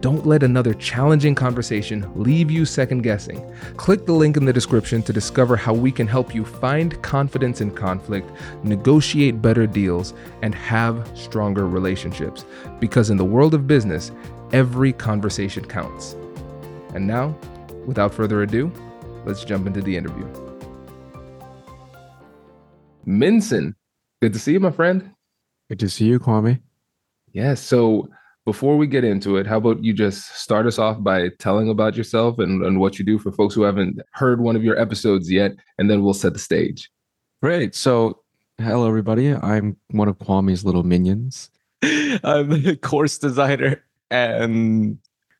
Don't let another challenging conversation leave you second guessing. Click the link in the description to discover how we can help you find confidence in conflict, negotiate better deals, and have stronger relationships. Because in the world of business, every conversation counts. And now, without further ado, let's jump into the interview. Minson, good to see you, my friend. Good to see you, Kwame. Yes. So before we get into it, how about you just start us off by telling about yourself and, and what you do for folks who haven't heard one of your episodes yet, and then we'll set the stage. Great. So, hello, everybody. I'm one of Kwame's little minions. I'm a course designer and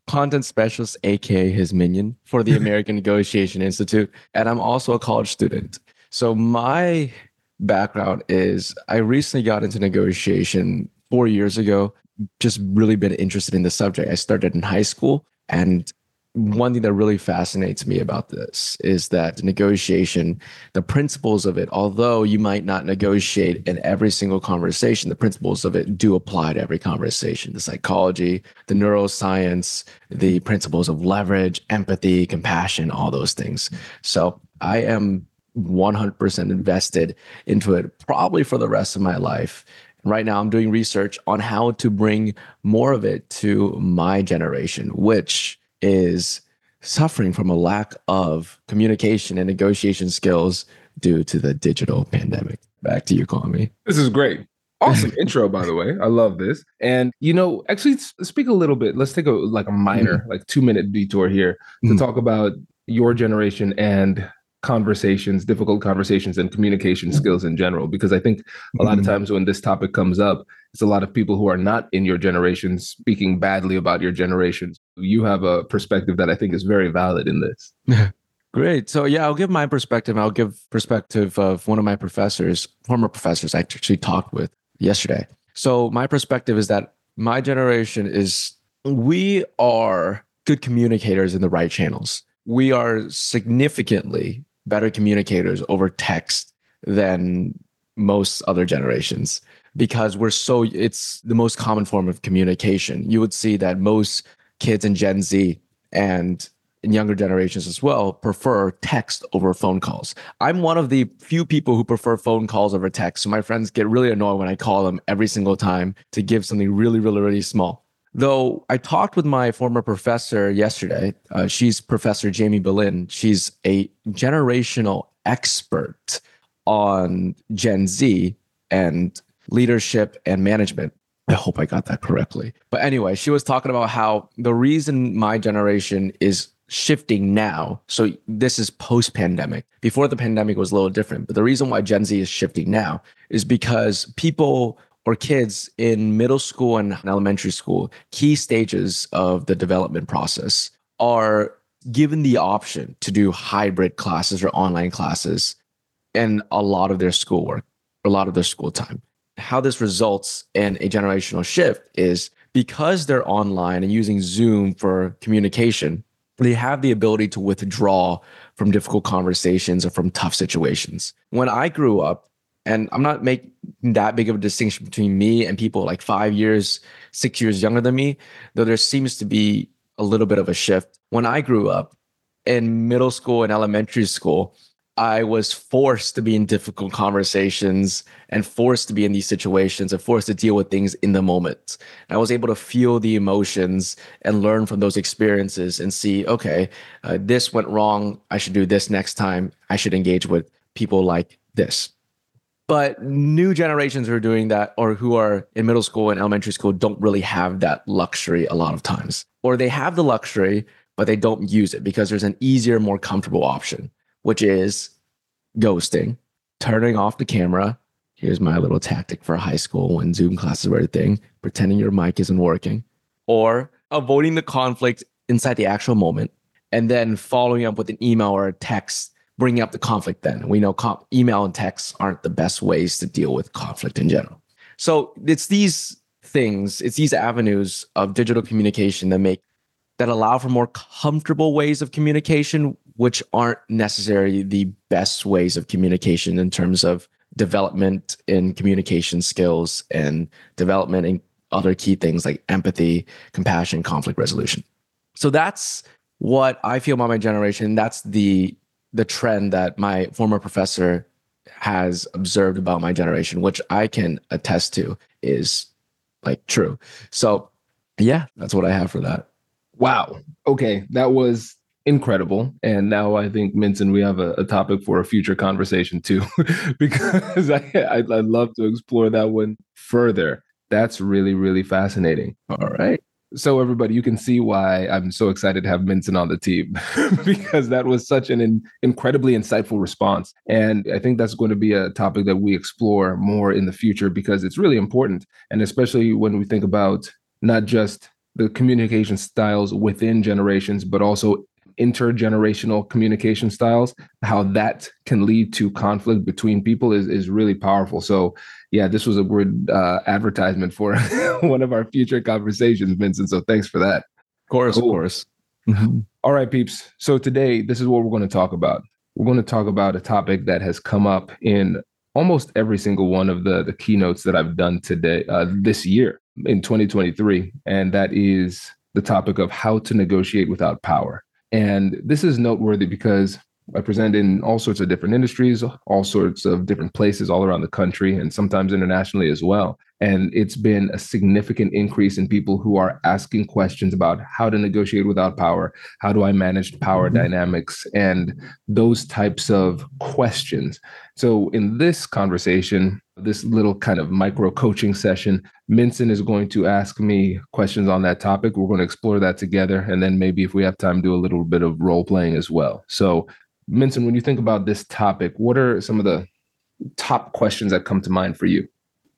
content specialist, aka his minion, for the American Negotiation Institute. And I'm also a college student. So, my background is I recently got into negotiation four years ago just really been interested in the subject. I started in high school. And one thing that really fascinates me about this is that negotiation, the principles of it, although you might not negotiate in every single conversation, the principles of it do apply to every conversation. The psychology, the neuroscience, the principles of leverage, empathy, compassion, all those things. So I am 100% invested into it probably for the rest of my life right now i'm doing research on how to bring more of it to my generation which is suffering from a lack of communication and negotiation skills due to the digital pandemic back to you Kwame. this is great awesome intro by the way i love this and you know actually speak a little bit let's take a like a minor mm-hmm. like two minute detour here to mm-hmm. talk about your generation and conversations, difficult conversations, and communication skills in general. Because I think a lot of mm-hmm. times when this topic comes up, it's a lot of people who are not in your generation speaking badly about your generations. You have a perspective that I think is very valid in this. Great. So yeah, I'll give my perspective. I'll give perspective of one of my professors, former professors I actually talked with yesterday. So my perspective is that my generation is we are good communicators in the right channels. We are significantly better communicators over text than most other generations because we're so it's the most common form of communication. You would see that most kids in gen z and in younger generations as well prefer text over phone calls. I'm one of the few people who prefer phone calls over text. So my friends get really annoyed when i call them every single time to give something really really really small Though I talked with my former professor yesterday, uh, she's Professor Jamie Berlin. She's a generational expert on Gen Z and leadership and management. I hope I got that correctly. But anyway, she was talking about how the reason my generation is shifting now. So this is post pandemic. Before the pandemic was a little different, but the reason why Gen Z is shifting now is because people or kids in middle school and elementary school, key stages of the development process, are given the option to do hybrid classes or online classes and a lot of their schoolwork, a lot of their school time. How this results in a generational shift is because they're online and using Zoom for communication, they have the ability to withdraw from difficult conversations or from tough situations. When I grew up, and I'm not making that big of a distinction between me and people like five years, six years younger than me, though there seems to be a little bit of a shift. When I grew up in middle school and elementary school, I was forced to be in difficult conversations and forced to be in these situations and forced to deal with things in the moment. And I was able to feel the emotions and learn from those experiences and see, okay, uh, this went wrong. I should do this next time. I should engage with people like this. But new generations who are doing that or who are in middle school and elementary school don't really have that luxury a lot of times. Or they have the luxury, but they don't use it because there's an easier, more comfortable option which is ghosting, turning off the camera. Here's my little tactic for high school when Zoom classes were a thing, pretending your mic isn't working, or avoiding the conflict inside the actual moment, and then following up with an email or a text, bringing up the conflict. Then we know com- email and text aren't the best ways to deal with conflict in general. So it's these things, it's these avenues of digital communication that make that allow for more comfortable ways of communication which aren't necessarily the best ways of communication in terms of development in communication skills and development in other key things like empathy, compassion, conflict resolution. So that's what I feel about my generation. That's the the trend that my former professor has observed about my generation, which I can attest to is like true. So yeah, that's what I have for that. Wow. Okay. That was incredible. And now I think, Minson, we have a, a topic for a future conversation too, because I, I, I'd love to explore that one further. That's really, really fascinating. All right. So, everybody, you can see why I'm so excited to have Minson on the team because that was such an in, incredibly insightful response. And I think that's going to be a topic that we explore more in the future because it's really important. And especially when we think about not just the communication styles within generations, but also intergenerational communication styles, how that can lead to conflict between people is, is really powerful. So, yeah, this was a good uh, advertisement for one of our future conversations, Minson. So, thanks for that. Of course, cool. of course. Mm-hmm. All right, peeps. So, today, this is what we're going to talk about. We're going to talk about a topic that has come up in almost every single one of the, the keynotes that I've done today, uh, this year in 2023. And that is the topic of how to negotiate without power. And this is noteworthy because I present in all sorts of different industries, all sorts of different places all around the country, and sometimes internationally as well. And it's been a significant increase in people who are asking questions about how to negotiate without power. How do I manage power mm-hmm. dynamics and those types of questions? So, in this conversation, this little kind of micro coaching session, Minson is going to ask me questions on that topic. We're going to explore that together. And then maybe if we have time, do a little bit of role playing as well. So, Minson, when you think about this topic, what are some of the top questions that come to mind for you?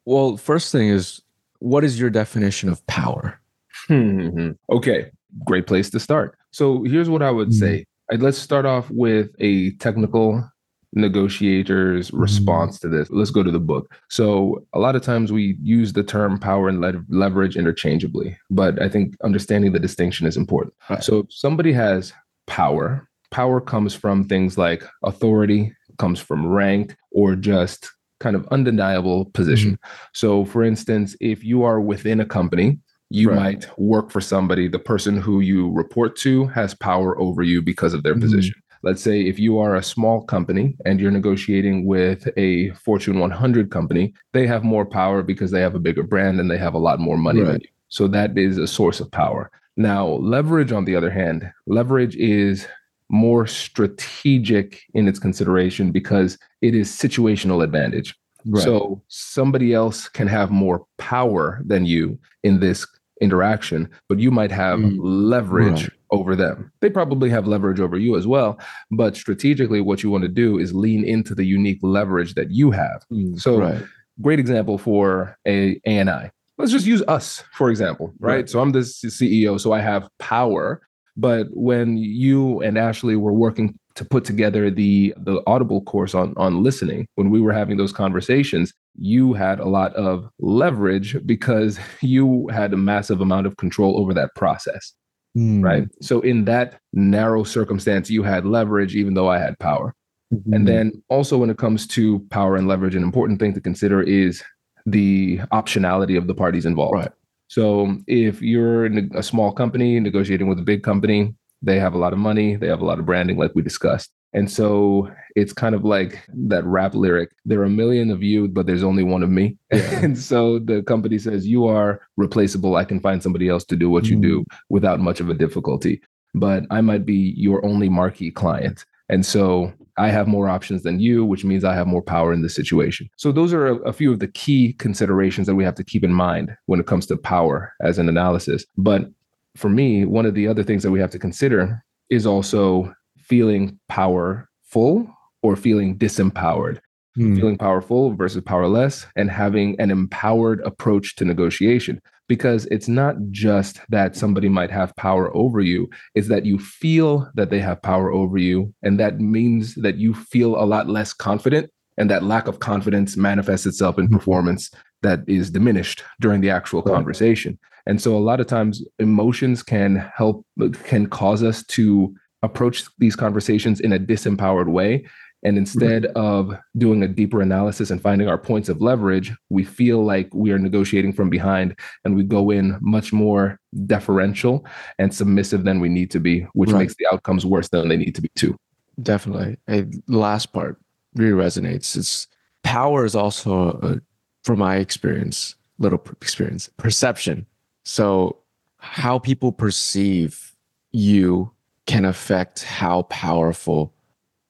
Well, first thing is, what is your definition of power? Hmm. Okay, great place to start. So here's what I would say. Mm-hmm. Let's start off with a technical negotiator's mm-hmm. response to this. Let's go to the book. So, a lot of times we use the term power and le- leverage interchangeably, but I think understanding the distinction is important. Right. So, if somebody has power, power comes from things like authority, comes from rank, or just kind of undeniable position. Mm-hmm. So, for instance, if you are within a company, you right. might work for somebody, the person who you report to has power over you because of their mm-hmm. position. Let's say if you are a small company and you're negotiating with a Fortune 100 company, they have more power because they have a bigger brand and they have a lot more money right. than you. So that is a source of power. Now, leverage, on the other hand, leverage is more strategic in its consideration because it is situational advantage. Right. So somebody else can have more power than you in this interaction, but you might have mm. leverage right. Over them. They probably have leverage over you as well, but strategically what you want to do is lean into the unique leverage that you have. Mm. So right. great example for a ANI. Let's just use us for example, right? right? So I'm the CEO, so I have power but when you and Ashley were working to put together the the Audible course on on listening, when we were having those conversations, you had a lot of leverage because you had a massive amount of control over that process. Mm. Right. So, in that narrow circumstance, you had leverage, even though I had power. Mm-hmm. And then also, when it comes to power and leverage, an important thing to consider is the optionality of the parties involved. Right. So, if you're in a small company negotiating with a big company, they have a lot of money, they have a lot of branding, like we discussed. And so it's kind of like that rap lyric there are a million of you, but there's only one of me. Yeah. and so the company says, You are replaceable. I can find somebody else to do what mm. you do mm. without much of a difficulty. But I might be your only marquee client. And so I have more options than you, which means I have more power in the situation. So those are a, a, few of the key considerations that we have to keep in mind when it comes to power as an analysis. But for me, one of the other things that we have to consider is also feeling powerful or feeling disempowered. Hmm. Feeling powerful versus powerless, and having an empowered approach to negotiation. Because it's not just that somebody might have power over you, it's that you feel that they have power over you. And that means that you feel a lot less confident. And that lack of confidence manifests itself in performance that is diminished during the actual conversation. And so a lot of times emotions can help, can cause us to approach these conversations in a disempowered way. And instead mm-hmm. of doing a deeper analysis and finding our points of leverage, we feel like we are negotiating from behind and we go in much more deferential and submissive than we need to be, which right. makes the outcomes worse than they need to be too. Definitely. A last part really resonates. It's power is also, a, from my experience, little experience, perception. So how people perceive you can affect how powerful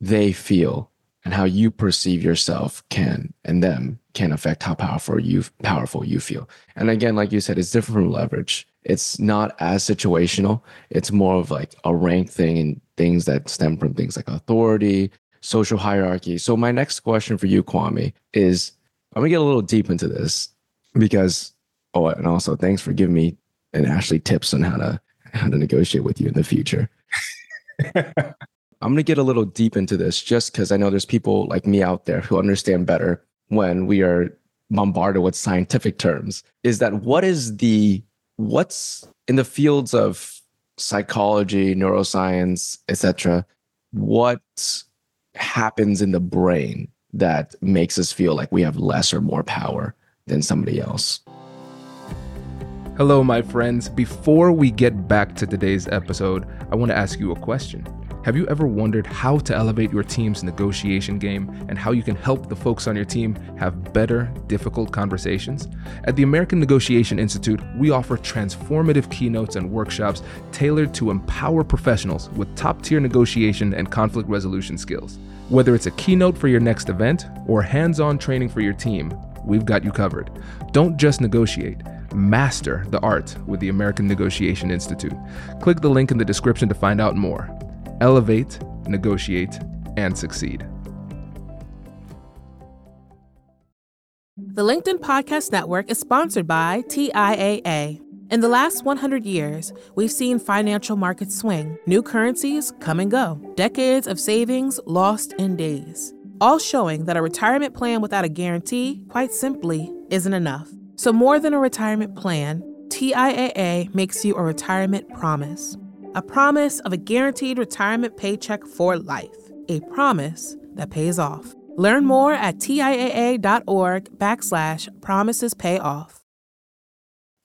they feel and how you perceive yourself can and them can affect how powerful you powerful you feel. And again, like you said, it's different from leverage. It's not as situational. It's more of like a rank thing and things that stem from things like authority, social hierarchy. So my next question for you, Kwame, is I'm gonna get a little deep into this because oh, and also thanks for giving me and Ashley tips on how to how to negotiate with you in the future. I'm going to get a little deep into this just because I know there's people like me out there who understand better when we are bombarded with scientific terms. Is that what is the, what's in the fields of psychology, neuroscience, etc. what happens in the brain that makes us feel like we have less or more power than somebody else? Hello, my friends. Before we get back to today's episode, I want to ask you a question. Have you ever wondered how to elevate your team's negotiation game and how you can help the folks on your team have better, difficult conversations? At the American Negotiation Institute, we offer transformative keynotes and workshops tailored to empower professionals with top tier negotiation and conflict resolution skills. Whether it's a keynote for your next event or hands on training for your team, we've got you covered. Don't just negotiate master the art with the American Negotiation Institute. Click the link in the description to find out more. Elevate, negotiate, and succeed. The LinkedIn Podcast Network is sponsored by TIAA. In the last 100 years, we've seen financial markets swing, new currencies come and go, decades of savings lost in days, all showing that a retirement plan without a guarantee, quite simply, isn't enough. So, more than a retirement plan, TIAA makes you a retirement promise. A promise of a guaranteed retirement paycheck for life. A promise that pays off. Learn more at TIAA.org backslash promises pay off.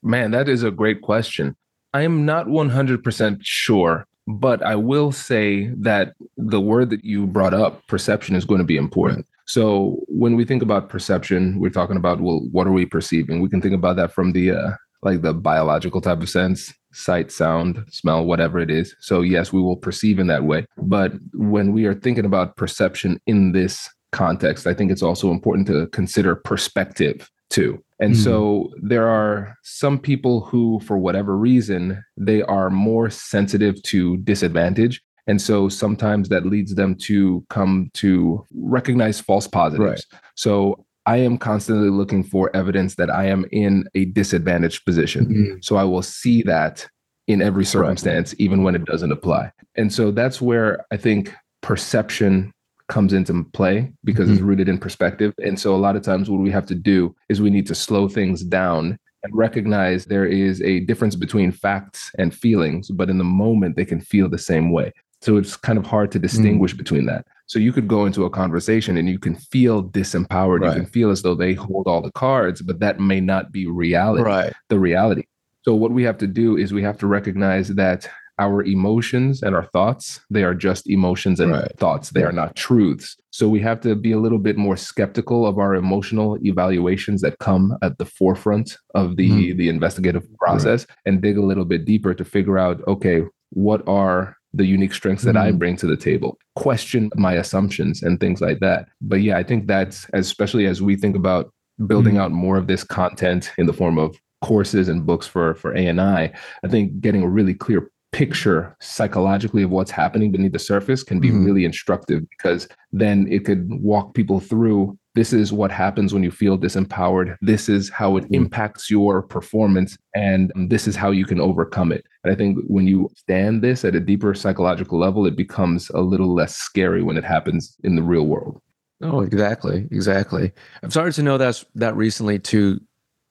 Man, that is a great question. I am not 100% sure, but I will say that the word that you brought up, perception, is going to be important. So when we think about perception, we're talking about well, what are we perceiving? We can think about that from the uh, like the biological type of sense, sight, sound, smell, whatever it is. So yes, we will perceive in that way. But when we are thinking about perception in this context, I think it's also important to consider perspective too. And mm. so there are some people who, for whatever reason, they are more sensitive to disadvantage and so sometimes that leads them to come to recognize false positives. Right. So I am constantly looking for evidence that I am in a disadvantaged position. Mm-hmm. So I will see that in every circumstance, right. even when it doesn't apply. And so that's where I think perception comes into play because mm-hmm. it's rooted in perspective. And so a lot of times what we have to do is we need to slow things down and recognize there is a difference between facts and feelings, but in the moment they can feel the same way. So it's kind of hard to distinguish mm. between that. So you could go into a conversation and you can feel disempowered. Right. You can feel as though they hold all the cards, but that may not be reality. Right. The reality. So what we have to do is we have to recognize that our emotions and our thoughts, they are just emotions and right. thoughts. They are not truths. So we have to be a little bit more skeptical of our emotional evaluations that come at the forefront of the mm. the investigative process right. and dig a little bit deeper to figure out okay, what are the unique strengths that mm. I bring to the table, question my assumptions and things like that. But yeah, I think that's especially as we think about building mm. out more of this content in the form of courses and books for for ANI, I think getting a really clear picture psychologically of what's happening beneath the surface can be mm. really instructive because then it could walk people through this is what happens when you feel disempowered. This is how it mm. impacts your performance. And this is how you can overcome it. And I think when you stand this at a deeper psychological level, it becomes a little less scary when it happens in the real world. Oh, exactly. Exactly. I'm sorry to know that's that recently too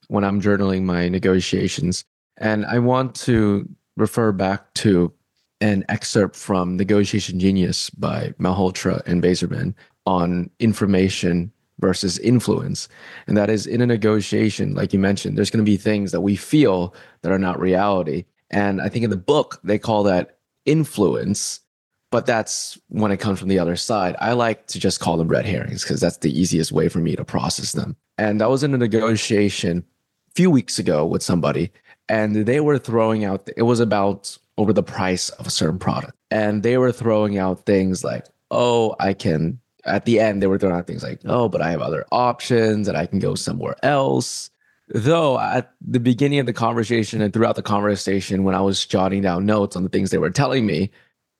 when I'm journaling my negotiations. And I want to refer back to an excerpt from Negotiation Genius by Malhotra and Bazerman on information versus influence. And that is in a negotiation, like you mentioned, there's going to be things that we feel that are not reality. And I think in the book, they call that influence, but that's when it comes from the other side. I like to just call them red herrings because that's the easiest way for me to process them. And I was in a negotiation a few weeks ago with somebody, and they were throwing out, it was about over the price of a certain product. And they were throwing out things like, oh, I can at the end they were throwing out things like oh but i have other options and i can go somewhere else. Though at the beginning of the conversation and throughout the conversation when i was jotting down notes on the things they were telling me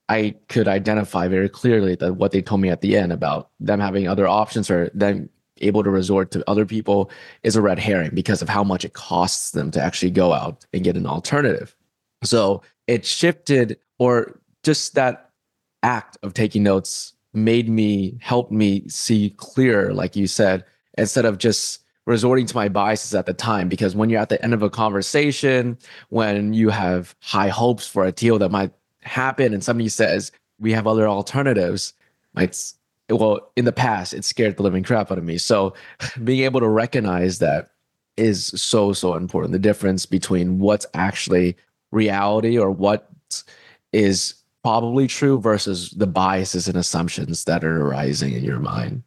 i could identify very clearly that what they told me at the end about them having other options or them able to resort to other people is a red herring because of how much it costs them to actually go out and get an alternative. So it shifted or just that act of taking notes made me help me see clear, like you said, instead of just resorting to my biases at the time. Because when you're at the end of a conversation, when you have high hopes for a deal that might happen, and somebody says, we have other alternatives, might well, in the past, it scared the living crap out of me. So being able to recognize that is so, so important. The difference between what's actually reality or what is probably true versus the biases and assumptions that are arising in your mind.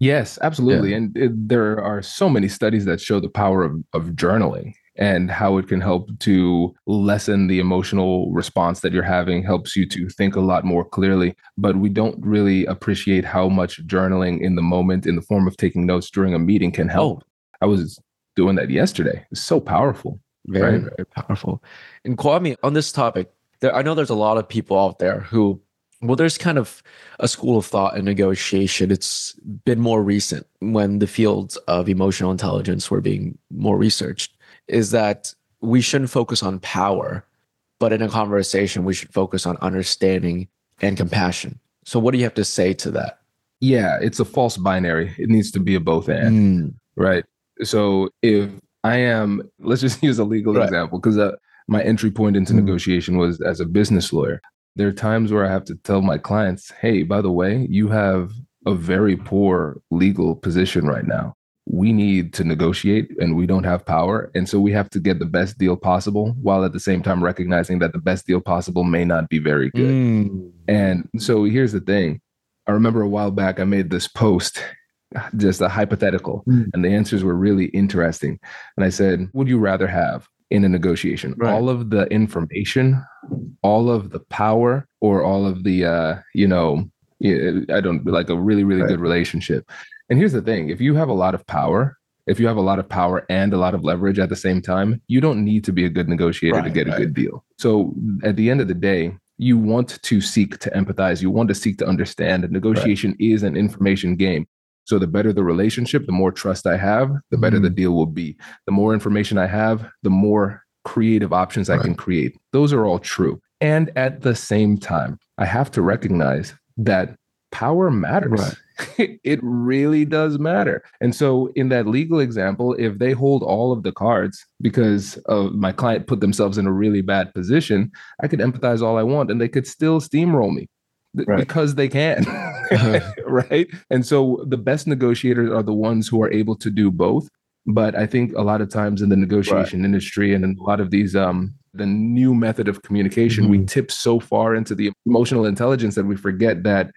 Yes, absolutely. Yeah. And it, there are so many studies that show the power of, of journaling and how it can help to lessen the emotional response that you're having, helps you to think a lot more clearly. But we don't really appreciate how much journaling in the moment, in the form of taking notes during a meeting, can help. Oh. I was doing that yesterday. It's so powerful. Very, right? very powerful. And Kwame, on this topic, there, I know there's a lot of people out there who, well, there's kind of a school of thought in negotiation. It's been more recent when the fields of emotional intelligence were being more researched, is that we shouldn't focus on power, but in a conversation, we should focus on understanding and compassion. So, what do you have to say to that? Yeah, it's a false binary. It needs to be a both and, mm. right? So, if I am, let's just use a legal right. example because uh, my entry point into mm. negotiation was as a business lawyer. There are times where I have to tell my clients, hey, by the way, you have a very poor legal position right now. We need to negotiate and we don't have power. And so we have to get the best deal possible while at the same time recognizing that the best deal possible may not be very good. Mm. And so here's the thing I remember a while back, I made this post just a hypothetical, mm. and the answers were really interesting. And I said, Would you rather have in a negotiation. Right. All of the information, all of the power, or all of the uh, you know, I don't like a really really right. good relationship. And here's the thing: if you have a lot of power, if you have a lot of power and a lot of leverage at the same time, you don't need to be a good negotiator right, to get a good deal. So at the end of the day, you want to seek to empathize. You want to seek to understand. that negotiation is an information game. So the better the relationship, the more trust I have, the better mm. the deal will be. The more information I have, the more creative options right. I can create. Those are all true. And at the same time, I have to recognize that power matters. Right. it really does matter. And so, in that legal example, if they hold all of the cards because of my client put themselves in a really bad position, I could empathize all I want and they could still steamroll me Right. because they can. right. And so, the best negotiators are the ones who are able to do both. But I think a lot of times in the negotiation industry and in a lot of these um the new method of communication, we Mhm. tip so far into the emotional intelligence that we forget that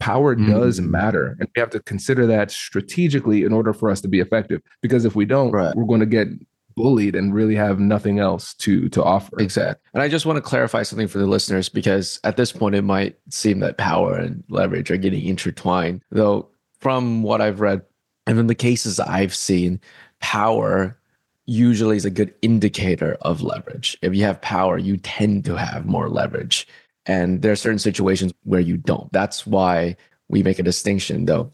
power does Mhm. matter. And we have to consider that strategically in order for us to be effective. Because if we don't, Right. we're going to get bullied and really have nothing else to to offer. Exactly. And I just want to clarify something for the listeners because at this point it might seem that power and leverage are getting intertwined. Though from what I've read and from the cases I've seen, power usually is a good indicator of leverage. If you have power, you tend to have more leverage. And there are certain situations where you don't. That's why we make a distinction, though.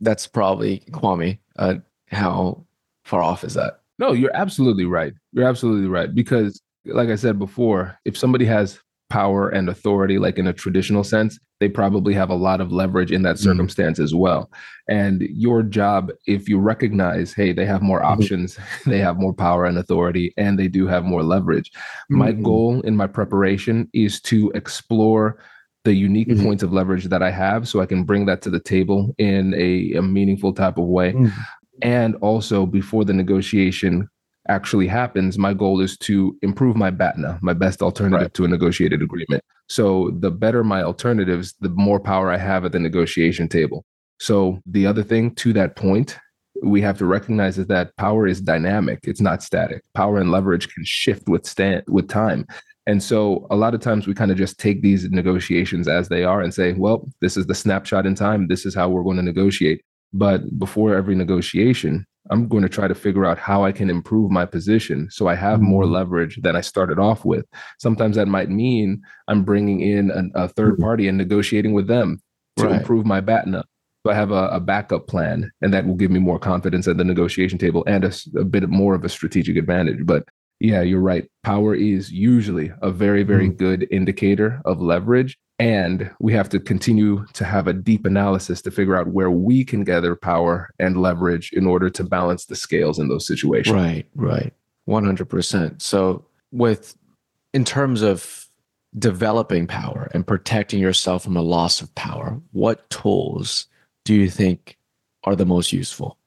That's probably Kwame. Uh, how far off is that? No, you're absolutely right. You're absolutely right. Because, like I said before, if somebody has power and authority, like in a traditional sense, they probably have a lot of leverage in that Mhm. circumstance as well. And your job, if you recognize, hey, they have more Mhm. options, they have more power and authority, and they do have more leverage. My Mhm. goal in my preparation is to explore the unique Mhm. points of leverage that I have so I can bring that to the table in a, a meaningful type of way. Mhm. And also, before the negotiation actually happens, my goal is to improve my BATNA, my best alternative Right. to a negotiated agreement. So, the better my alternatives, the more power I have at the negotiation table. So, the other thing to that point, we have to recognize is that power is dynamic. It's not static. Power and leverage can shift with stand with time. And so a lot of times we kind of just take these negotiations as they are and say, well, this is the snapshot in time. This is how we're going to negotiate. But before every negotiation, I'm going to try to figure out how I can improve my position so I have more Mhm. leverage than I started off with. Sometimes that might mean I'm bringing in an, a third Mhm. party and negotiating with them to Right. improve my BATNA. So I have a, a backup plan, and that will give me more confidence at the negotiation table and a bit more of a strategic advantage. But yeah, you're right. Power is usually a very, very good indicator of leverage. And we have to continue to have a deep analysis to figure out where we can gather power and leverage in order to balance the scales in those situations. Right, right. 100%. So, with in terms of developing power and protecting yourself from a loss of power, what tools do you think are the most useful?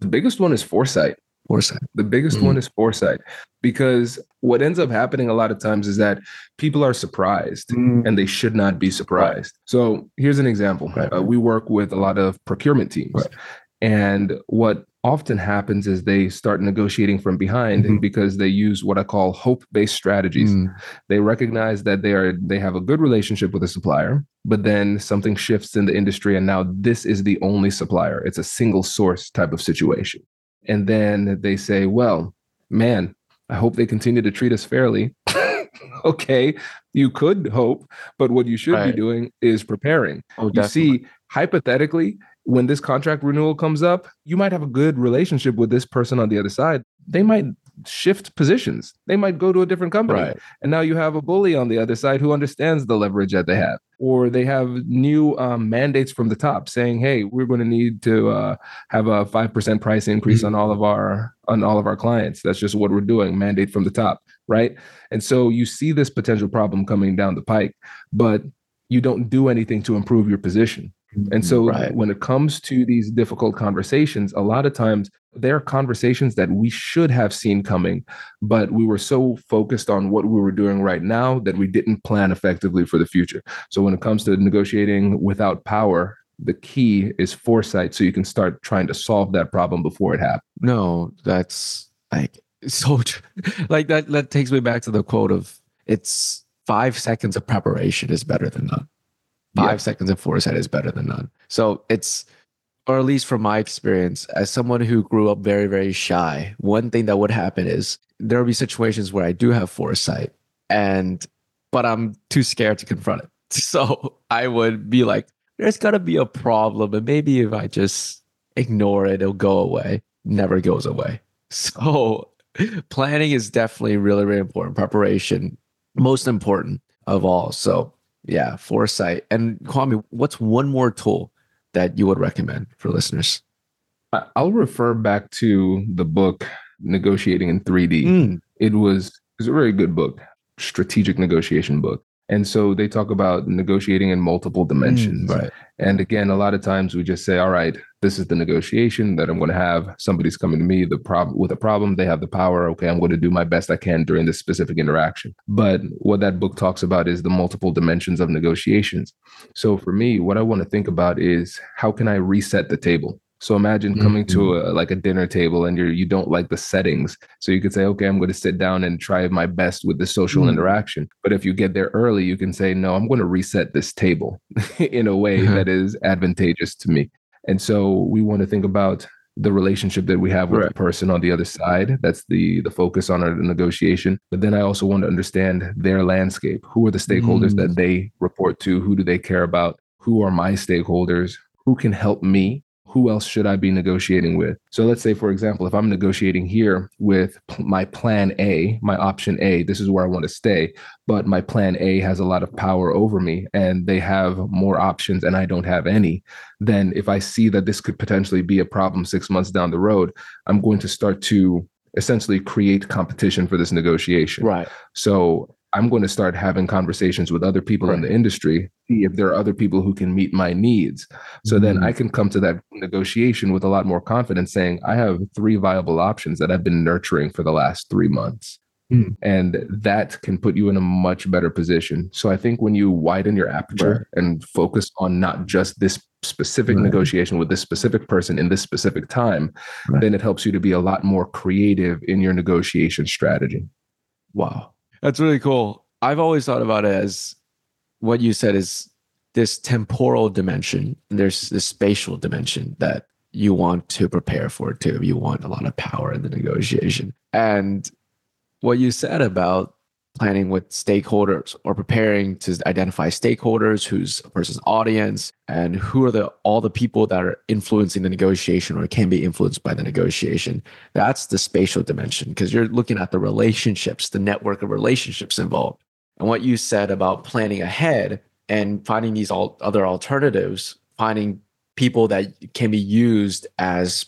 The biggest one is foresight. Foresight. The biggest Mhm. one is foresight because what ends up happening a lot of times is that people are surprised and they should not be surprised. So here's an example. Right. Uh, we work with a lot of procurement teams. Right. And what often happens is they start negotiating from behind Mhm. because they use what I call hope-based strategies. Mm, They recognize that they are they have a good relationship with a supplier, but then something shifts in the industry and now this is the only supplier. It's a single source type of situation. And then they say, "Well, man, I hope they continue to treat us fairly." okay, you could hope, but what you should Right. be doing is preparing. Oh, You definitely. see, hypothetically, when this contract renewal comes up, you might have a good relationship with this person on the other side. They might shift positions. They might go to a different company. Right. And now you have a bully on the other side who understands the leverage that they have. Or they have new um, mandates from the top saying, "Hey, we're going to need to uh, have a five percent price increase on all of our on all of our clients. That's just what we're doing. Mandate from the top, right? And so you see this potential problem coming down the pike, but you don't do anything to improve your position. And so Right. when it comes to these difficult conversations, a lot of times there are conversations that we should have seen coming, but we were so focused on what we were doing right now that we didn't plan effectively for the future. So when it comes to negotiating without power, the key is foresight so you can start trying to solve that problem before it happens. No, that's like so like that that takes me back to the quote of it's five seconds of preparation is better than none. Five Yeah. seconds of foresight is better than none. So it's or at least from my experience, as someone who grew up very, very shy, one thing that would happen is there will be situations where I do have foresight and but I'm too scared to confront it. So I would be like, there's gotta be a problem. And maybe if I just ignore it, it'll go away. Never goes away. So planning is definitely really, really important. Preparation, most important of all. So Yeah, foresight. And Kwame, what's one more tool that you would recommend for listeners? I'll refer back to the book Negotiating in 3D. Mm. It was it was a very good book, strategic negotiation book. And so they talk about negotiating in multiple dimensions. Mm, right. And again, a lot of times we just say, all right, this is the negotiation that I'm going to have. Somebody's coming to me the problem with a problem. They have the power. Okay, I'm going to do my best I can during this specific interaction. But what that book talks about is the multiple dimensions of negotiations. So for me, what I want to think about is how can I reset the table? So imagine coming mm-hmm. to a like a dinner table and you're you don't like the settings. So you could say, okay, I'm going to sit down and try my best with the social mm-hmm. interaction. But if you get there early, you can say, no, I'm going to reset this table in a way uh-huh. that is advantageous to me. And so we want to think about the relationship that we have with right. the person on the other side. That's the the focus on our negotiation. But then I also want to understand their landscape. Who are the stakeholders mm. that they report to? Who do they care about? Who are my stakeholders? Who can help me who else should I be negotiating with? So let's say, for example, if I'm negotiating here with my plan A, my option A, this is where I want to stay, but my plan A has a lot of power over me and they have more options and I don't have any, then if I see that this could potentially be a problem six months down the road, I'm going to start to essentially create competition for this negotiation. Right. So I'm going to start having conversations with other people right. in the industry, see if there are other people who can meet my needs. So mm-hmm. then I can come to that negotiation with a lot more confidence, saying, I have three viable options that I've been nurturing for the last three months. Mm. And that can put you in a much better position. So I think when you widen your aperture right. and focus on not just this specific right. negotiation with this specific person in this specific time, then it helps you to be a lot more creative in your negotiation strategy. Wow. That's really cool. I've always thought about it as what you said is this temporal dimension. There's this spatial dimension that you want to prepare for too. You want a lot of power in the negotiation. And what you said about planning with stakeholders or preparing to identify stakeholders who's a person's audience and who are the all the people that are influencing the negotiation or can be influenced by the negotiation. That's the spatial dimension because you're looking at the relationships the network of relationships involved. And what you said about planning ahead and finding these all other alternatives finding people that can be used as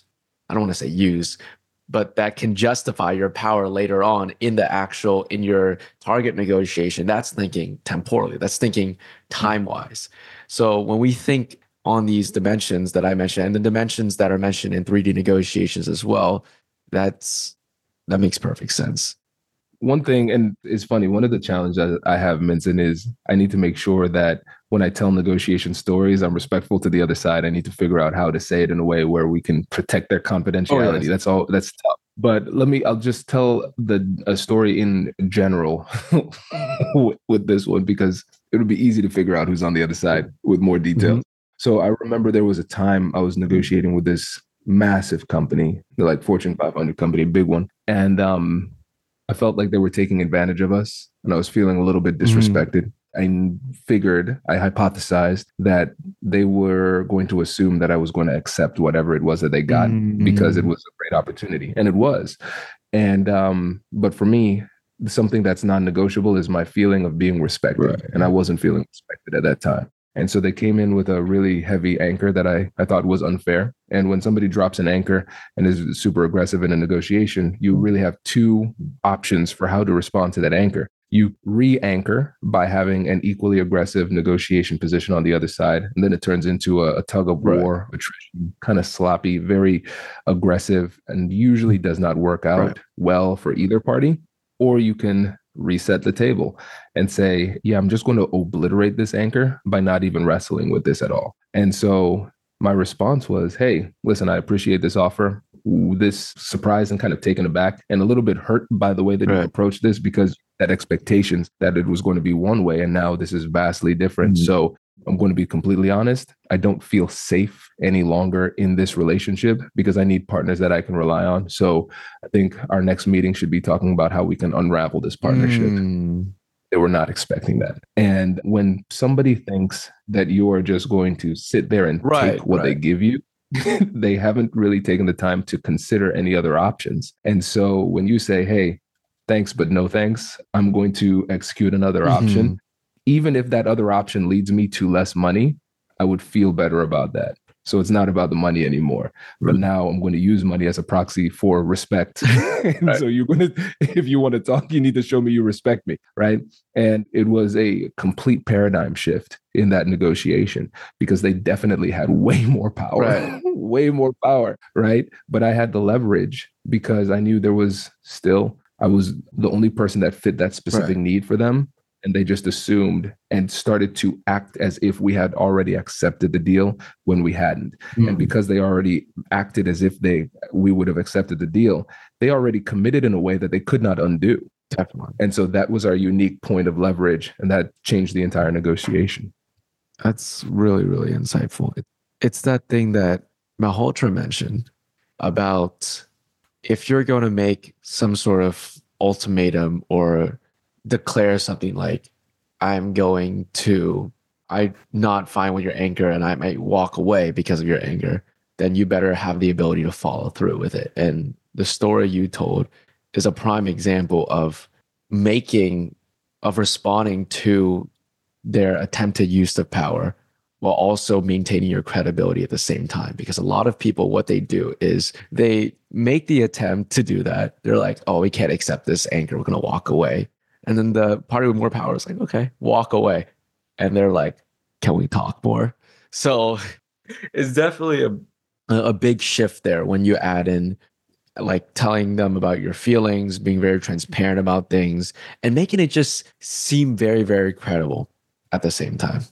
I don't want to say used, but that can justify your power later on in the actual in your target negotiation. That's thinking temporally. That's thinking time wise so when we think on these dimensions that i mentioned and the dimensions that are mentioned in 3d negotiations as well that's that makes perfect sense. One thing, and it's funny, one of the challenges I have, mentioned is I need to make sure that when I tell negotiation stories, I'm respectful to the other side. I need to figure out how to say it in a way where we can protect their confidentiality. Oh, yes. That's all. That's tough. But let me. I'll just tell the a story in general with, with, this one because it would be easy to figure out who's on the other side with more details. Mm-hmm. So I remember there was a time I was negotiating with this massive company, like Fortune 500 company, big one, and um, I felt like they were taking advantage of us and I was feeling a little bit mm-hmm. disrespected. Mm. I figured, I hypothesized that they were going to assume that I was going to accept whatever it was that they got mm. because it was a great opportunity. And it was. And, um, but for me, something that's non negotiable is my feeling of being respected. Right. And I wasn't feeling respected at that time. And so they came in with a really heavy anchor that I, I thought was unfair. And when somebody drops an anchor and is super aggressive in a negotiation, you really have two options for how to respond to that anchor. You re anchor by having an equally aggressive negotiation position on the other side. And then it turns into a, a tug of war, right. attrition, kind of sloppy, very aggressive, and usually does not work out right. well for either party. Or you can reset the table and say, yeah, I'm just going to obliterate this anchor by not even wrestling with this at all. And so my response was, hey, listen, I appreciate this offer. This surprised and kind of taken aback and a little bit hurt by the way that right. you approached this because that expectations that it was going to be one way and now this is vastly different. Mm-hmm. So I'm going to be completely honest. I don't feel safe any longer in this relationship because I need partners that I can rely on. So I think our next meeting should be talking about how we can unravel this partnership. Mm. They were not expecting that. And when somebody thinks that you are just going to sit there and right, take what right. they give you, they haven't really taken the time to consider any other options. And so when you say, hey, thanks, but no thanks, I'm going to execute another mm-hmm. option even if that other option leads me to less money, I would feel better about that. So it's not about the money anymore. But now I'm going to use money as a proxy for respect. right. So you're going to, if you want to talk, you need to show me you respect me. Right. And it was a complete paradigm shift in that negotiation because they definitely had way more power, right. way more power. Right. But I had the leverage because I knew there was still, I was the only person that fit that specific right. need for them and they just assumed and started to act as if we had already accepted the deal when we hadn't. Mm. and because they already acted as if they we would have accepted the deal they already committed in a way that they could not undo. Definitely. And so that was our unique point of leverage and that changed the entire negotiation. That's really really insightful. It's that thing that malhotra mentioned about if you're going to make some sort of ultimatum or declare something like, I'm going to, I'm not fine with your anger and I might walk away because of your anger, then you better have the ability to follow through with it. And the story you told is a prime example of making, of responding to their attempted use of power while also maintaining your credibility at the same time. Because a lot of people, what they do is they make the attempt to do that. They're like, oh, we can't accept this anger. We're going to walk away. And then the party with more power is like, okay, walk away. And they're like, can we talk more? So it's definitely a, a big shift there when you add in like telling them about your feelings, being very transparent about things, and making it just seem very, very credible at the same time.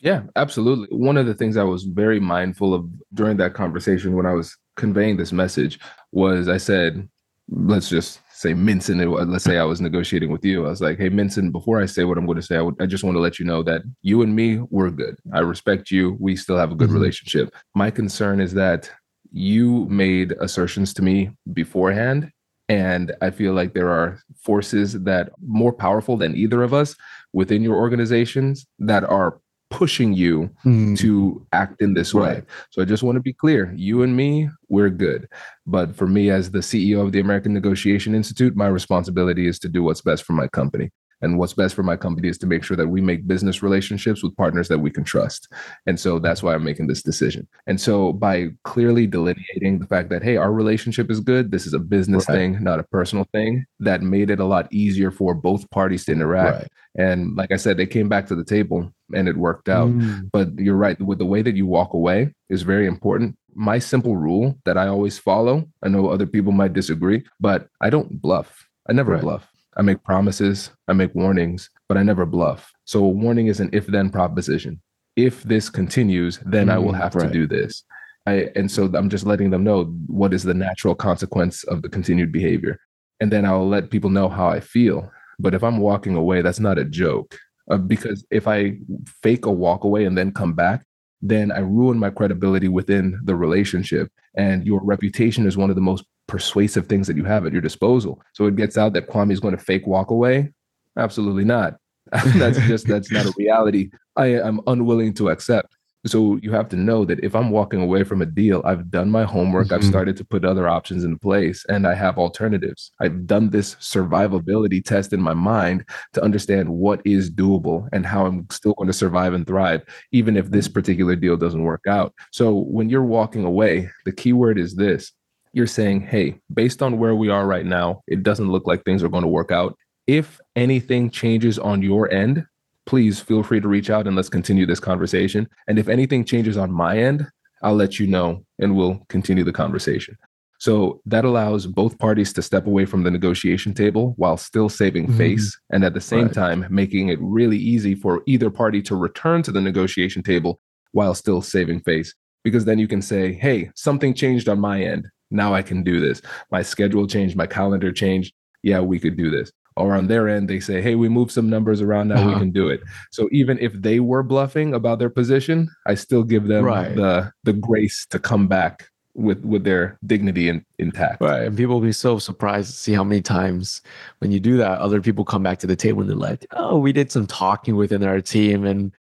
Yeah, absolutely. One of the things I was very mindful of during that conversation when I was conveying this message was I said, let's just say Minson, let's say I was negotiating with you. I was like, hey, Minson, before I say what I'm going to say, I, would, I just want to let you know that you and me, we're good. I respect you. We still have a good mm-hmm. relationship. My concern is that you made assertions to me beforehand. And I feel like there are forces that more powerful than either of us within your organizations that are pushing you mm. to act in this right. way. So I just want to be clear you and me, we're good. But for me, as the CEO of the American Negotiation Institute, my responsibility is to do what's best for my company. And what's best for my company is to make sure that we make business relationships with partners that we can trust. And so that's why I'm making this decision. And so by clearly delineating the fact that, hey, our relationship is good, this is a business right. thing, not a personal thing, that made it a lot easier for both parties to interact. Right. And like I said, they came back to the table and it worked out. Mm. But you're right, with the way that you walk away is very important. My simple rule that I always follow, I know other people might disagree, but I don't bluff. I never right. bluff. I make promises, I make warnings, but I never bluff. So a warning is an if then proposition. If this continues, then mm, I will mm, have right. to do this. I, and so I'm just letting them know what is the natural consequence of the continued behavior. And then I'll let people know how I feel. But if I'm walking away, that's not a joke. Uh, because if I fake a walk away and then come back, then I ruin my credibility within the relationship. And your reputation is one of the most persuasive things that you have at your disposal. So it gets out that Kwame is going to fake walk away. Absolutely not. that's just that's not a reality I am unwilling to accept. So you have to know that if I'm walking away from a deal, I've done my homework, mm-hmm. I've started to put other options in place, and I have alternatives. I've done this survivability test in my mind to understand what is doable and how I'm still going to survive and thrive, even if this particular deal doesn't work out. So when you're walking away, the key word is this you're saying, hey, based on where we are right now, it doesn't look like things are going to work out. If anything changes on your end, please feel free to reach out and let's continue this conversation. And if anything changes on my end, I'll let you know and we'll continue the conversation. So that allows both parties to step away from the negotiation table while still saving mm-hmm. face and at the same right. time making it really easy for either party to return to the negotiation table while still saving face. Because then you can say, hey, something changed on my end. Now I can do this. My schedule changed, my calendar changed. Yeah, we could do this. Or on their end, they say, hey, we moved some numbers around. Now uh-huh. we can do it. So even if they were bluffing about their position, I still give them right. the the grace to come back with with their dignity in, intact. Right. And people will be so surprised to see how many times when you do that, other people come back to the table and they're like, oh, we did some talking within our team and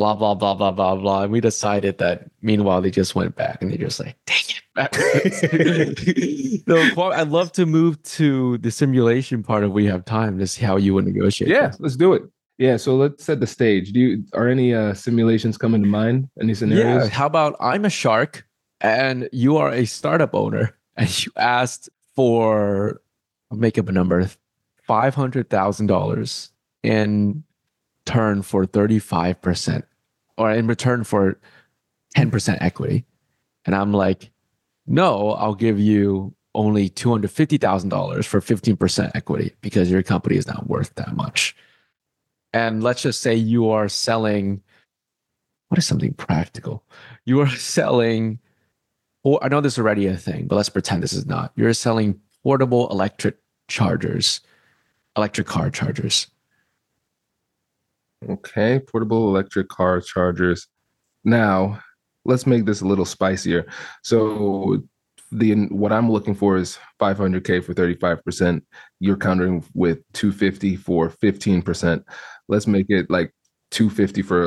blah blah blah blah blah blah. And we decided that meanwhile they just went back and they just like, dang it. no, I'd love to move to the simulation part if we have time to see how you would negotiate. Yeah, let's do it. Yeah, so let's set the stage. Do you are any uh, simulations coming to mind? Any scenarios? Yeah. How about I'm a shark and you are a startup owner and you asked for I'll make up a number five hundred thousand dollars in turn for thirty five percent, or in return for ten percent equity, and I'm like, no, I'll give you only two hundred fifty thousand dollars for fifteen percent equity because your company is not worth that much. And let's just say you are selling. What is something practical? You are selling or I know this is already a thing, but let's pretend this is not. You're selling portable electric chargers, electric car chargers. Okay, portable electric car chargers. Now, let's make this a little spicier. So the what I'm looking for is 500k for 35%. You're countering with 250 for 15%. Let's make it like 250 for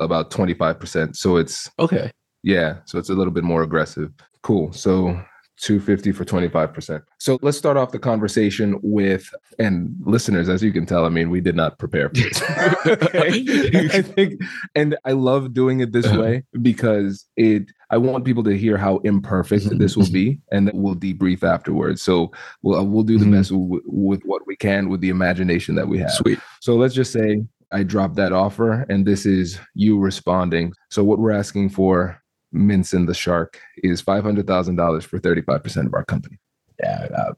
about 25%. So it's okay. Yeah, so it's a little bit more aggressive. Cool. So 250 for 25%. So let's start off the conversation with and listeners as you can tell I mean we did not prepare for this. I think and I love doing it this way because it I want people to hear how imperfect mm-hmm. this will be and that we'll debrief afterwards. So we'll we'll do the mm-hmm. best w- with what we can with the imagination that we have. Sweet. So let's just say I dropped that offer and this is you responding. So what we're asking for Minson the Shark is $500,000 for 35% of our company. Yeah, uh,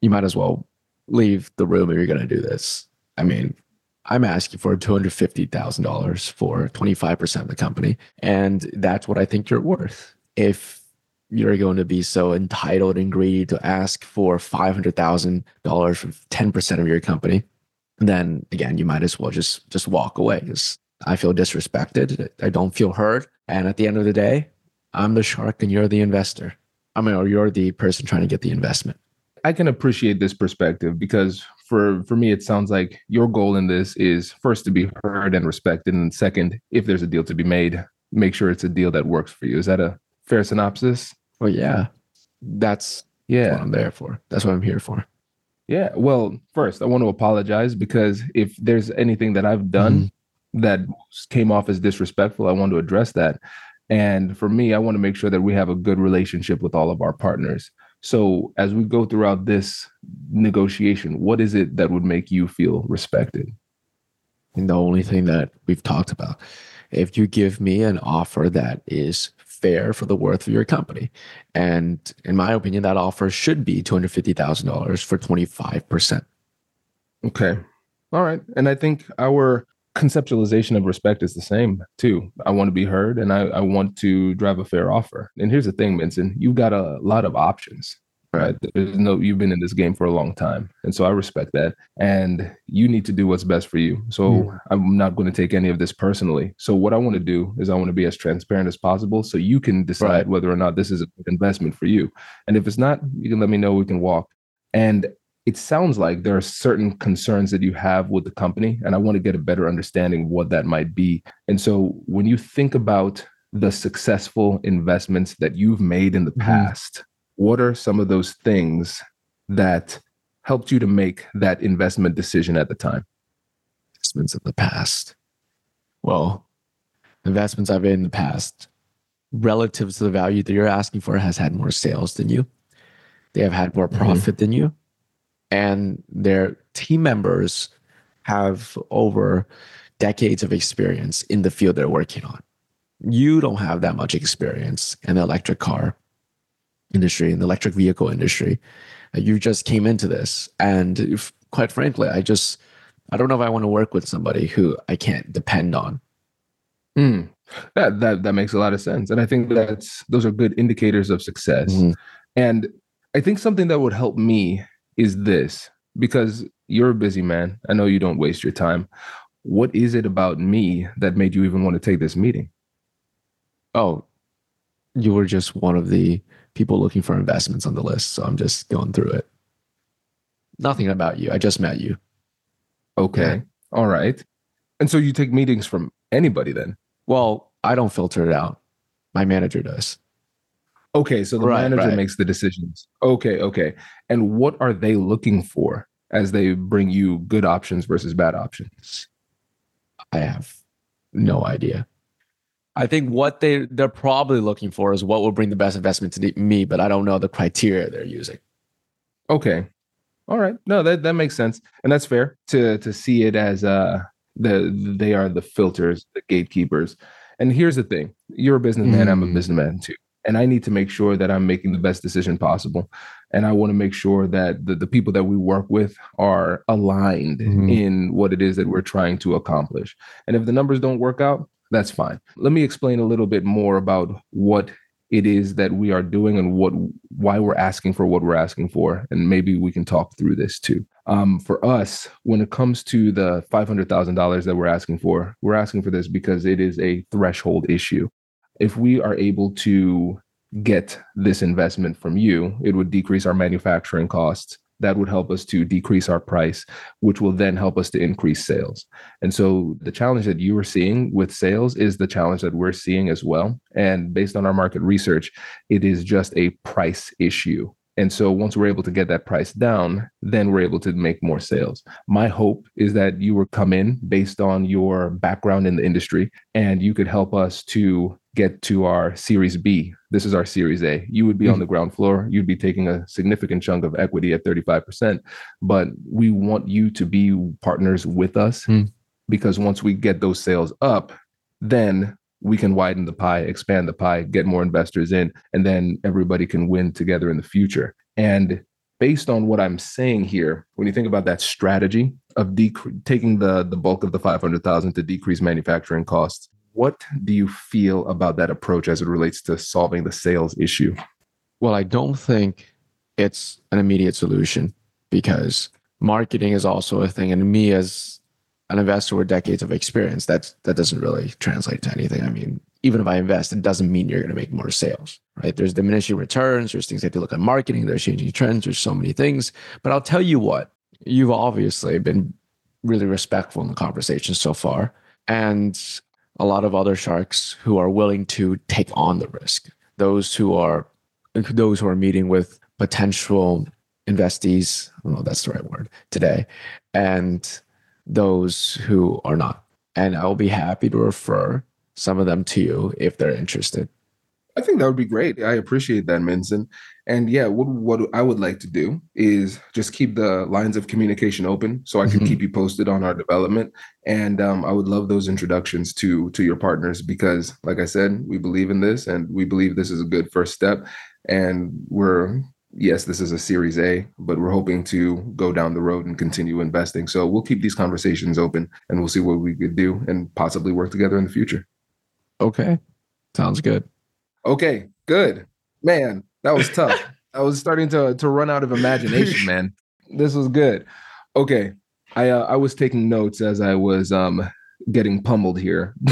you might as well leave the room if you're going to do this. I mean, I'm asking for $250,000 for 25% of the company. And that's what I think you're worth. If you're going to be so entitled and greedy to ask for $500,000 for 10% of your company, then again, you might as well just just walk away because I feel disrespected. I don't feel heard. And at the end of the day, I'm the shark and you're the investor. I mean, or you're the person trying to get the investment. I can appreciate this perspective because for for me it sounds like your goal in this is first to be heard and respected and second if there's a deal to be made make sure it's a deal that works for you. Is that a fair synopsis? Well yeah. That's yeah. what i'm there for. That's what i'm here for. Yeah. Well first i want to apologize because if there's anything that i've done mm-hmm. that came off as disrespectful i want to address that and for me, I want to make sure that we have a good relationship with all of our partners. So as we go throughout this negotiation, what is it that would make you feel respected? And the only thing that we've talked about, if you give me an offer that is fair for the worth of your company. And in my opinion, that offer should be $250,000 for 25%. Okay. All right. And I think our conceptualization of respect is the same too. I want to be heard and I, I want to drive a fair offer. And here's the thing, Minson, you've got a lot of options. Right. There's no you've been in this game for a long time. And so I respect that. And you need to do what's best for you. So mm. I'm not going to take any of this personally. So what I want to do is I want to be as transparent as possible so you can decide right. whether or not this is an investment for you. And if it's not, you can let me know we can walk. And it sounds like there are certain concerns that you have with the company and i want to get a better understanding of what that might be and so when you think about the successful investments that you've made in the mm-hmm. past what are some of those things that helped you to make that investment decision at the time investments in the past well investments i've made in the past relative to the value that you're asking for has had more sales than you they have had more mm-hmm. profit mm-hmm. than you and their team members have over decades of experience in the field they're working on. You don't have that much experience in the electric car industry, in the electric vehicle industry. You just came into this. And if, quite frankly, I just, I don't know if I want to work with somebody who I can't depend on. Mm, that, that, that makes a lot of sense. And I think that's, those are good indicators of success. Mm-hmm. And I think something that would help me is this because you're a busy man. I know you don't waste your time. What is it about me that made you even want to take this meeting? Oh, you were just one of the people looking for investments on the list. So I'm just going through it. Nothing about you. I just met you. Okay. Yeah. All right. And so you take meetings from anybody then? Well, I don't filter it out. My manager does. Okay, so the right, manager right. makes the decisions. Okay, okay. And what are they looking for as they bring you good options versus bad options? I have no idea. I think what they they're probably looking for is what will bring the best investment to me, but I don't know the criteria they're using. Okay. All right. No, that that makes sense. And that's fair to to see it as uh the they are the filters, the gatekeepers. And here's the thing. You're a businessman, mm. I'm a mm. businessman too. And I need to make sure that I'm making the best decision possible. And I want to make sure that the, the people that we work with are aligned mm. in what it is that we're trying to accomplish. And if the numbers don't work out, that's fine. Let me explain a little bit more about what it is that we are doing and what why we're asking for what we're asking for and maybe we can talk through this too um, for us when it comes to the $500000 that we're asking for we're asking for this because it is a threshold issue if we are able to get this investment from you it would decrease our manufacturing costs that would help us to decrease our price, which will then help us to increase sales. And so the challenge that you are seeing with sales is the challenge that we're seeing as well. And based on our market research, it is just a price issue. And so once we're able to get that price down, then we're able to make more sales. My hope is that you will come in based on your background in the industry and you could help us to get to our Series B. This is our Series A. You would be mm-hmm. on the ground floor. You'd be taking a significant chunk of equity at 35%. But we want you to be partners with us mm-hmm. because once we get those sales up, then we can widen the pie, expand the pie, get more investors in, and then everybody can win together in the future. And based on what I'm saying here, when you think about that strategy of dec- taking the the bulk of the 500,000 to decrease manufacturing costs, what do you feel about that approach as it relates to solving the sales issue? Well, I don't think it's an immediate solution because marketing is also a thing. And me as an investor with decades of experience, that that doesn't really translate to anything. I mean, even if I invest, it doesn't mean you're going to make more sales, right? There's diminishing returns. There's things that to look at marketing. There's changing trends. There's so many things. But I'll tell you what, you've obviously been really respectful in the conversation so far. And a lot of other sharks who are willing to take on the risk. Those who are those who are meeting with potential investees, I don't know if that's the right word today, and those who are not. And I'll be happy to refer some of them to you if they're interested. I think that would be great. I appreciate that, Minson. And yeah, what what I would like to do is just keep the lines of communication open so I can mm-hmm. keep you posted on our development. And um, I would love those introductions to to your partners because, like I said, we believe in this and we believe this is a good first step. And we're yes, this is a Series A, but we're hoping to go down the road and continue investing. So we'll keep these conversations open and we'll see what we could do and possibly work together in the future. Okay, sounds good. Okay, good. Man, that was tough. I was starting to to run out of imagination, man. This was good. Okay. I uh, I was taking notes as I was um getting pummeled here.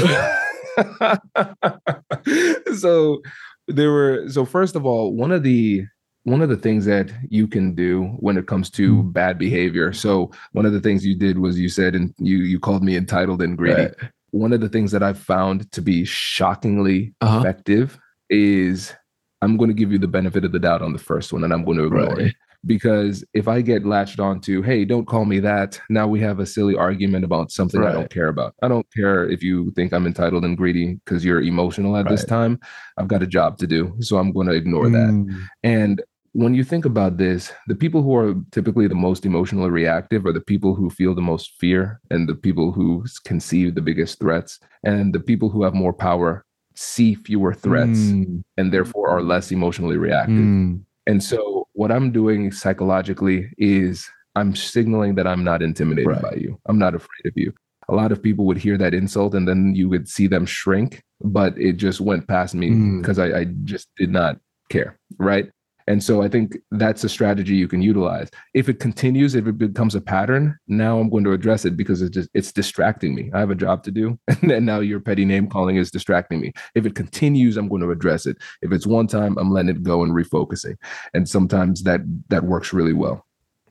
so there were so first of all, one of the one of the things that you can do when it comes to hmm. bad behavior. So one of the things you did was you said and you you called me entitled and greedy. Right. One of the things that I've found to be shockingly uh-huh. effective is I'm going to give you the benefit of the doubt on the first one and I'm going to ignore right. it. Because if I get latched onto, hey, don't call me that, now we have a silly argument about something right. I don't care about. I don't care if you think I'm entitled and greedy because you're emotional at right. this time. I've got a job to do. So I'm going to ignore mm. that. And when you think about this, the people who are typically the most emotionally reactive are the people who feel the most fear and the people who conceive the biggest threats. And the people who have more power see fewer threats mm. and therefore are less emotionally reactive. Mm. And so, what I'm doing psychologically is I'm signaling that I'm not intimidated right. by you. I'm not afraid of you. A lot of people would hear that insult and then you would see them shrink, but it just went past me because mm. I, I just did not care. Right. And so I think that's a strategy you can utilize. If it continues, if it becomes a pattern, now I'm going to address it because it's just it's distracting me. I have a job to do. And then now your petty name calling is distracting me. If it continues, I'm going to address it. If it's one time, I'm letting it go and refocusing. And sometimes that that works really well.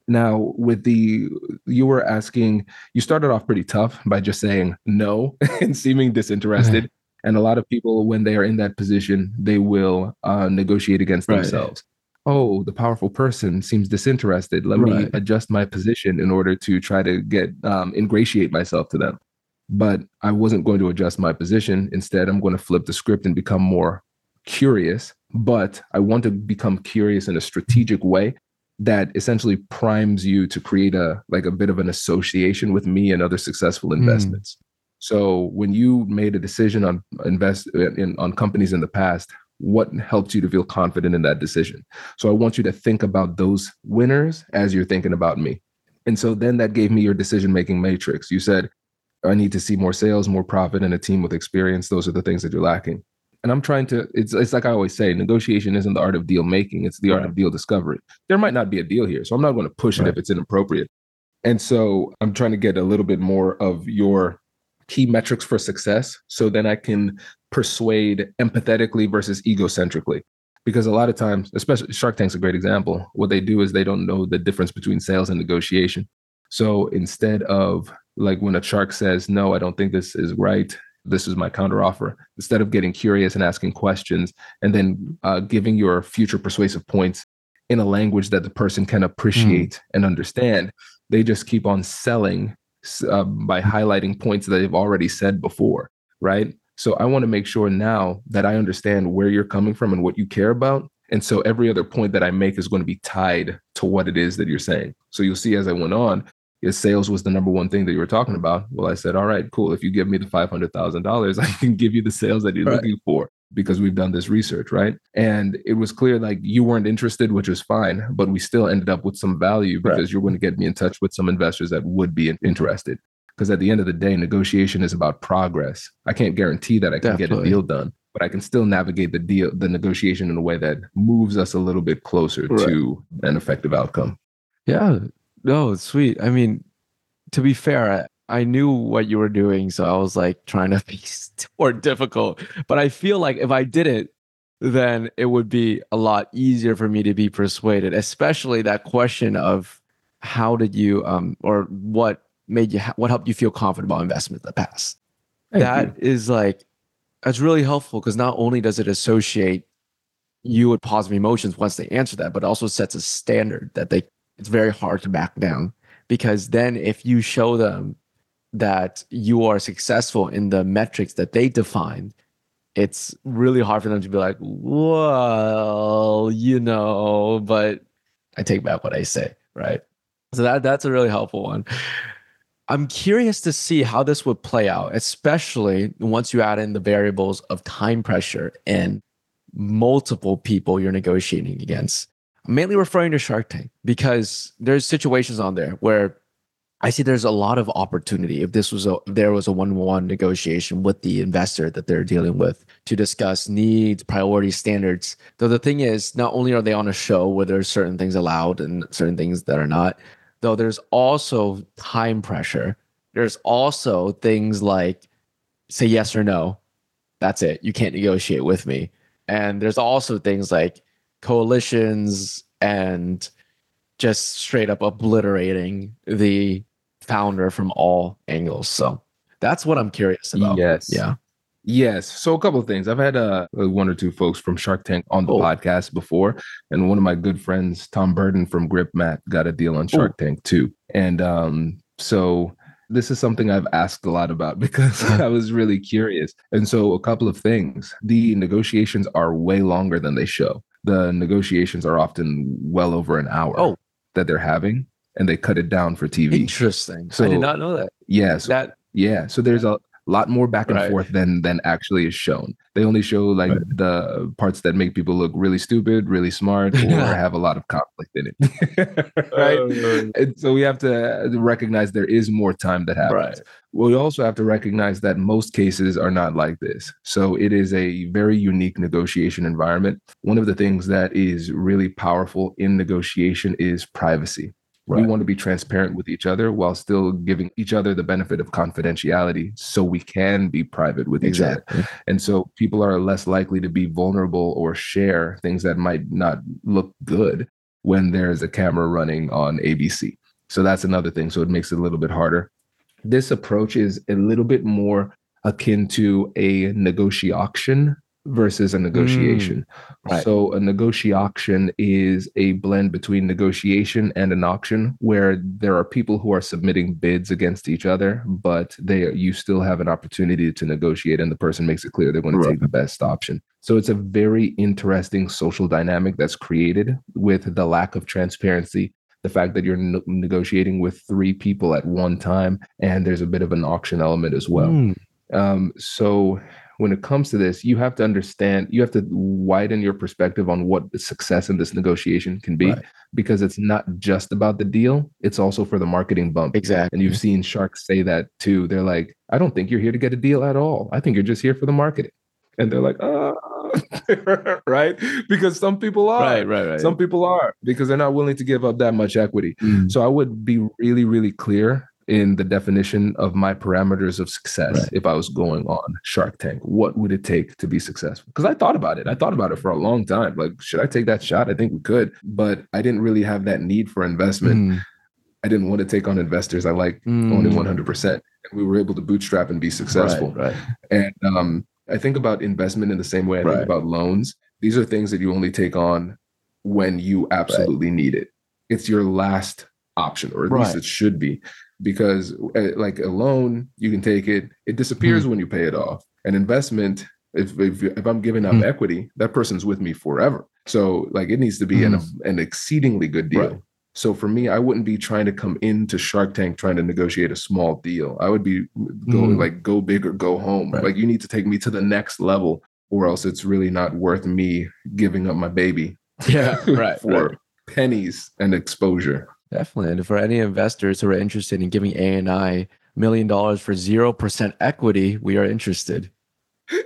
Now, with the, you were asking, you started off pretty tough by just saying no and seeming disinterested. And a lot of people, when they are in that position, they will uh, negotiate against right. themselves oh, the powerful person seems disinterested. Let right. me adjust my position in order to try to get um, ingratiate myself to them. but I wasn't going to adjust my position. Instead, I'm going to flip the script and become more curious, but I want to become curious in a strategic way that essentially primes you to create a like a bit of an association with me and other successful Hmm. investments. So when you made a decision on invest in on companies in the past, what helped you to feel confident in that decision? So I want you to think about those winners as you're thinking about me. And so then that gave me your decision making matrix. You said, I need to see more sales, more profit, and a team with experience. Those are the things that you're lacking. And I'm trying to, it's, it's like I always say, negotiation isn't the art of deal making, it's the art of deal discovery. There might not be a deal here. So I'm not going to push it if it's inappropriate. And so I'm trying to get a little bit more of your key metrics for success so then I can persuade empathetically versus egocentrically. Because a lot of times, especially Shark Tank's a great example, what they do is they don't know the difference between sales and negotiation. So instead of like when a shark says, No, I don't think this is right, this is my counteroffer, instead of getting curious and asking questions and then uh, giving your future persuasive points in a language that the person can appreciate and understand, they just keep on selling uh, by highlighting points that they've already said before, right? So I want to make sure now that I understand where you're coming from and what you care about. And so every other point that I make is going to be tied to what it is that you're saying. So you'll see as I went on, is sales was the number one thing that you were talking about. Well, I said, all right, cool. If you give me the five hundred thousand dollars, I can give you the sales that you're Right. looking for because we've done this research, right? And it was clear like you weren't interested, which was fine, but we still ended up with some value Right. because you're going to get me in touch with some investors that would be interested. Because at the end of the day, negotiation is about progress. I can't guarantee that I can get a deal done, but I can still navigate the deal, the negotiation in a way that moves us a little bit closer Right. to an effective outcome. Yeah. No, it's sweet. I mean, to be fair, I, I knew what you were doing, so I was like trying to be more difficult. But I feel like if I did it, then it would be a lot easier for me to be persuaded, especially that question of how did you um or what made you what helped you feel confident about investment in the past. Thank That is like that's really helpful because not only does it associate you with positive emotions once they answer that, but also sets a standard that they it's very hard to back down because then if you show them that you are successful in the metrics that they defined, it's really hard for them to be like, well, you know, but I take back what I say, right? So that that's a really helpful one. I'm curious to see how this would play out, especially once you add in the variables of time pressure and multiple people you're negotiating against. I'm mainly referring to Shark Tank because there's situations on there where I see there's a lot of opportunity if this was a if there was a one-on-one negotiation with the investor that they're dealing with to discuss needs, priorities, standards. Though the thing is, not only are they on a show where there's certain things allowed and certain things that are not, though there's also time pressure. There's also things like say yes or no. That's it. You can't negotiate with me. And there's also things like coalitions and just straight up obliterating the founder from all angles. So that's what I'm curious about. Yes. Yeah. Yes. So a couple of things. I've had uh, one or two folks from Shark Tank on the Oh. podcast before, and one of my good friends, Tom Burden from Grypmat, got a deal on Shark Tank too. And um, so this is something I've asked a lot about because I was really curious. And so a couple of things. The negotiations are way longer than they show. The negotiations are often well over an hour Oh. that they're having, and they cut it down for TV. Interesting. So I did not know that. Yeah. So That yeah, so there's a lot more back and Right. forth than than actually is shown. They only show like Right. the parts that make people look really stupid, really smart, or have a lot of conflict in it. right? Uh, And so we have to recognize there is more time that happens. right. We also have to recognize that most cases are not like this. So it is a very unique negotiation environment. One of the things that is really powerful in negotiation is privacy. We want to be transparent with each other while still giving each other the benefit of confidentiality so we can be private with each other. And so people are less likely to be vulnerable or share things that might not look good when there's a camera running on ABC. So that's another thing. So it makes it a little bit harder. This approach is a little bit more akin to a negotiauction versus a negotiation. Mm, right. So a negotiauction is a blend between negotiation and an auction where there are people who are submitting bids against each other, but they you still have an opportunity to negotiate and the person makes it clear they're going to Right. take the best option. So it's a very interesting social dynamic that's created with the lack of transparency the fact that you're ne- negotiating with three people at one time and there's a bit of an auction element as well Mm, um, so when it comes to this, you have to understand, you have to widen your perspective on what the success in this negotiation can be, Right. because it's not just about the deal; it's also for the marketing bump. exactly. And you've seen sharks say that too. They're like, "I don't think you're here to get a deal at all. I think you're just here for the marketing." And they're like, "Ah," right? Because some people are. right, right, right. Some people are because they're not willing to give up that much equity. Mm, So I would be really, really clear in the definition of my parameters of success Right. if I was going on Shark Tank. What would it take to be successful? Because I thought about it. I thought about it for a long time. Like, should I take that shot? I think we could, but I didn't really have that need for investment. mm, I didn't want to take on investors. I like mm. owning 100%. And we were able to bootstrap and be successful. Right, right. And um, I think about investment in the same way I think about loans. These are things that you only take on when you absolutely need it. It's your last option, or at least it should be, because uh, like a loan, you can take it, it disappears Hmm. when you pay it off. An investment, if if, if I'm giving up Hmm. equity, that person's with me forever. So like it needs to be an an exceedingly good deal. Right. So for me, I wouldn't be trying to come into Shark Tank trying to negotiate a small deal. I would be going Mm. like go big or go home. Right. Like you need to take me to the next level, or else it's really not worth me giving up my baby Yeah, right, for right. pennies and exposure. Definitely. And for any investors who are interested in giving ANI million dollars for zero percent equity, we are interested.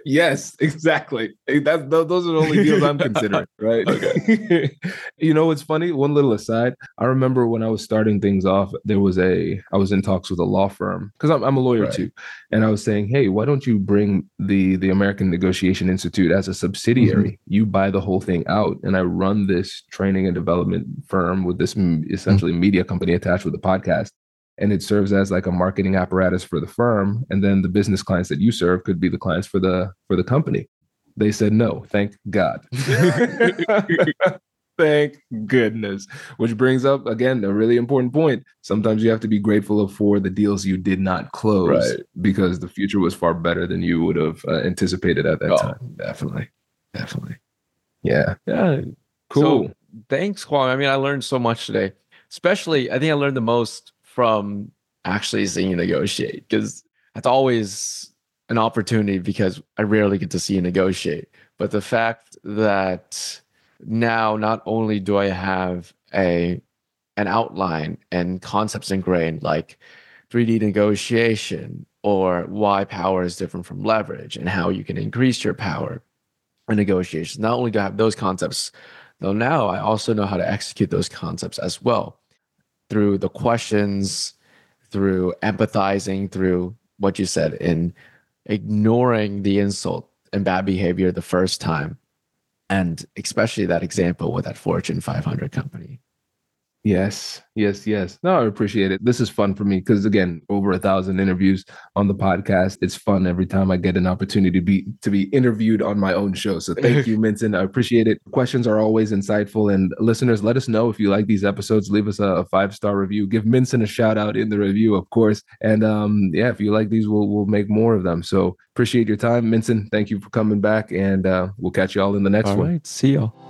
Yes, exactly. Eh, that those are the only deals I'm considering, right? you know what's funny? One little aside. I remember when I was starting things off, there was a I was in talks with a law firm because I'm, I'm a lawyer Right. too, and I was saying, hey, why don't you bring the the American Negotiation Institute as a subsidiary? Mm-hmm. You buy the whole thing out, and I run this training and development firm with this essentially media company attached with the podcast. And it serves as like a marketing apparatus for the firm, and then the business clients that you serve could be the clients for the for the company. They said no, thank God. thank goodness. Which brings up again a really important point. Sometimes you have to be grateful for the deals you did not close Right. because the future was far better than you would have uh, anticipated at that Oh, time. definitely. Definitely. Yeah, Yeah. cool. So, thanks, Kwame. I mean, I learned so much today. Especially, I think I learned the most from actually seeing you negotiate because that's always an opportunity because I rarely get to see you negotiate. But the fact that now not only do I have a an outline and concepts ingrained like 3D negotiation or why power is different from leverage and how you can increase your power in negotiations. Not only do I have those concepts, though now I also know how to execute those concepts as well through the questions, through empathizing, through what you said, in ignoring the insult and bad behavior the first time. And especially that example with that Fortune 500 company. Yes, yes, yes. No, I appreciate it. This is fun for me because again, over a thousand interviews on the podcast. It's fun every time I get an opportunity to be to be interviewed on my own show. So thank you, Minson. I appreciate it. Questions are always insightful. And listeners, let us know if you like these episodes. Leave us a, a five star review. Give Minson a shout out in the review, of course. And um, yeah, if you like these, we'll we'll make more of them. So appreciate your time, Minson. Thank you for coming back, and uh, we'll catch you all in the next All one. right. See y'all.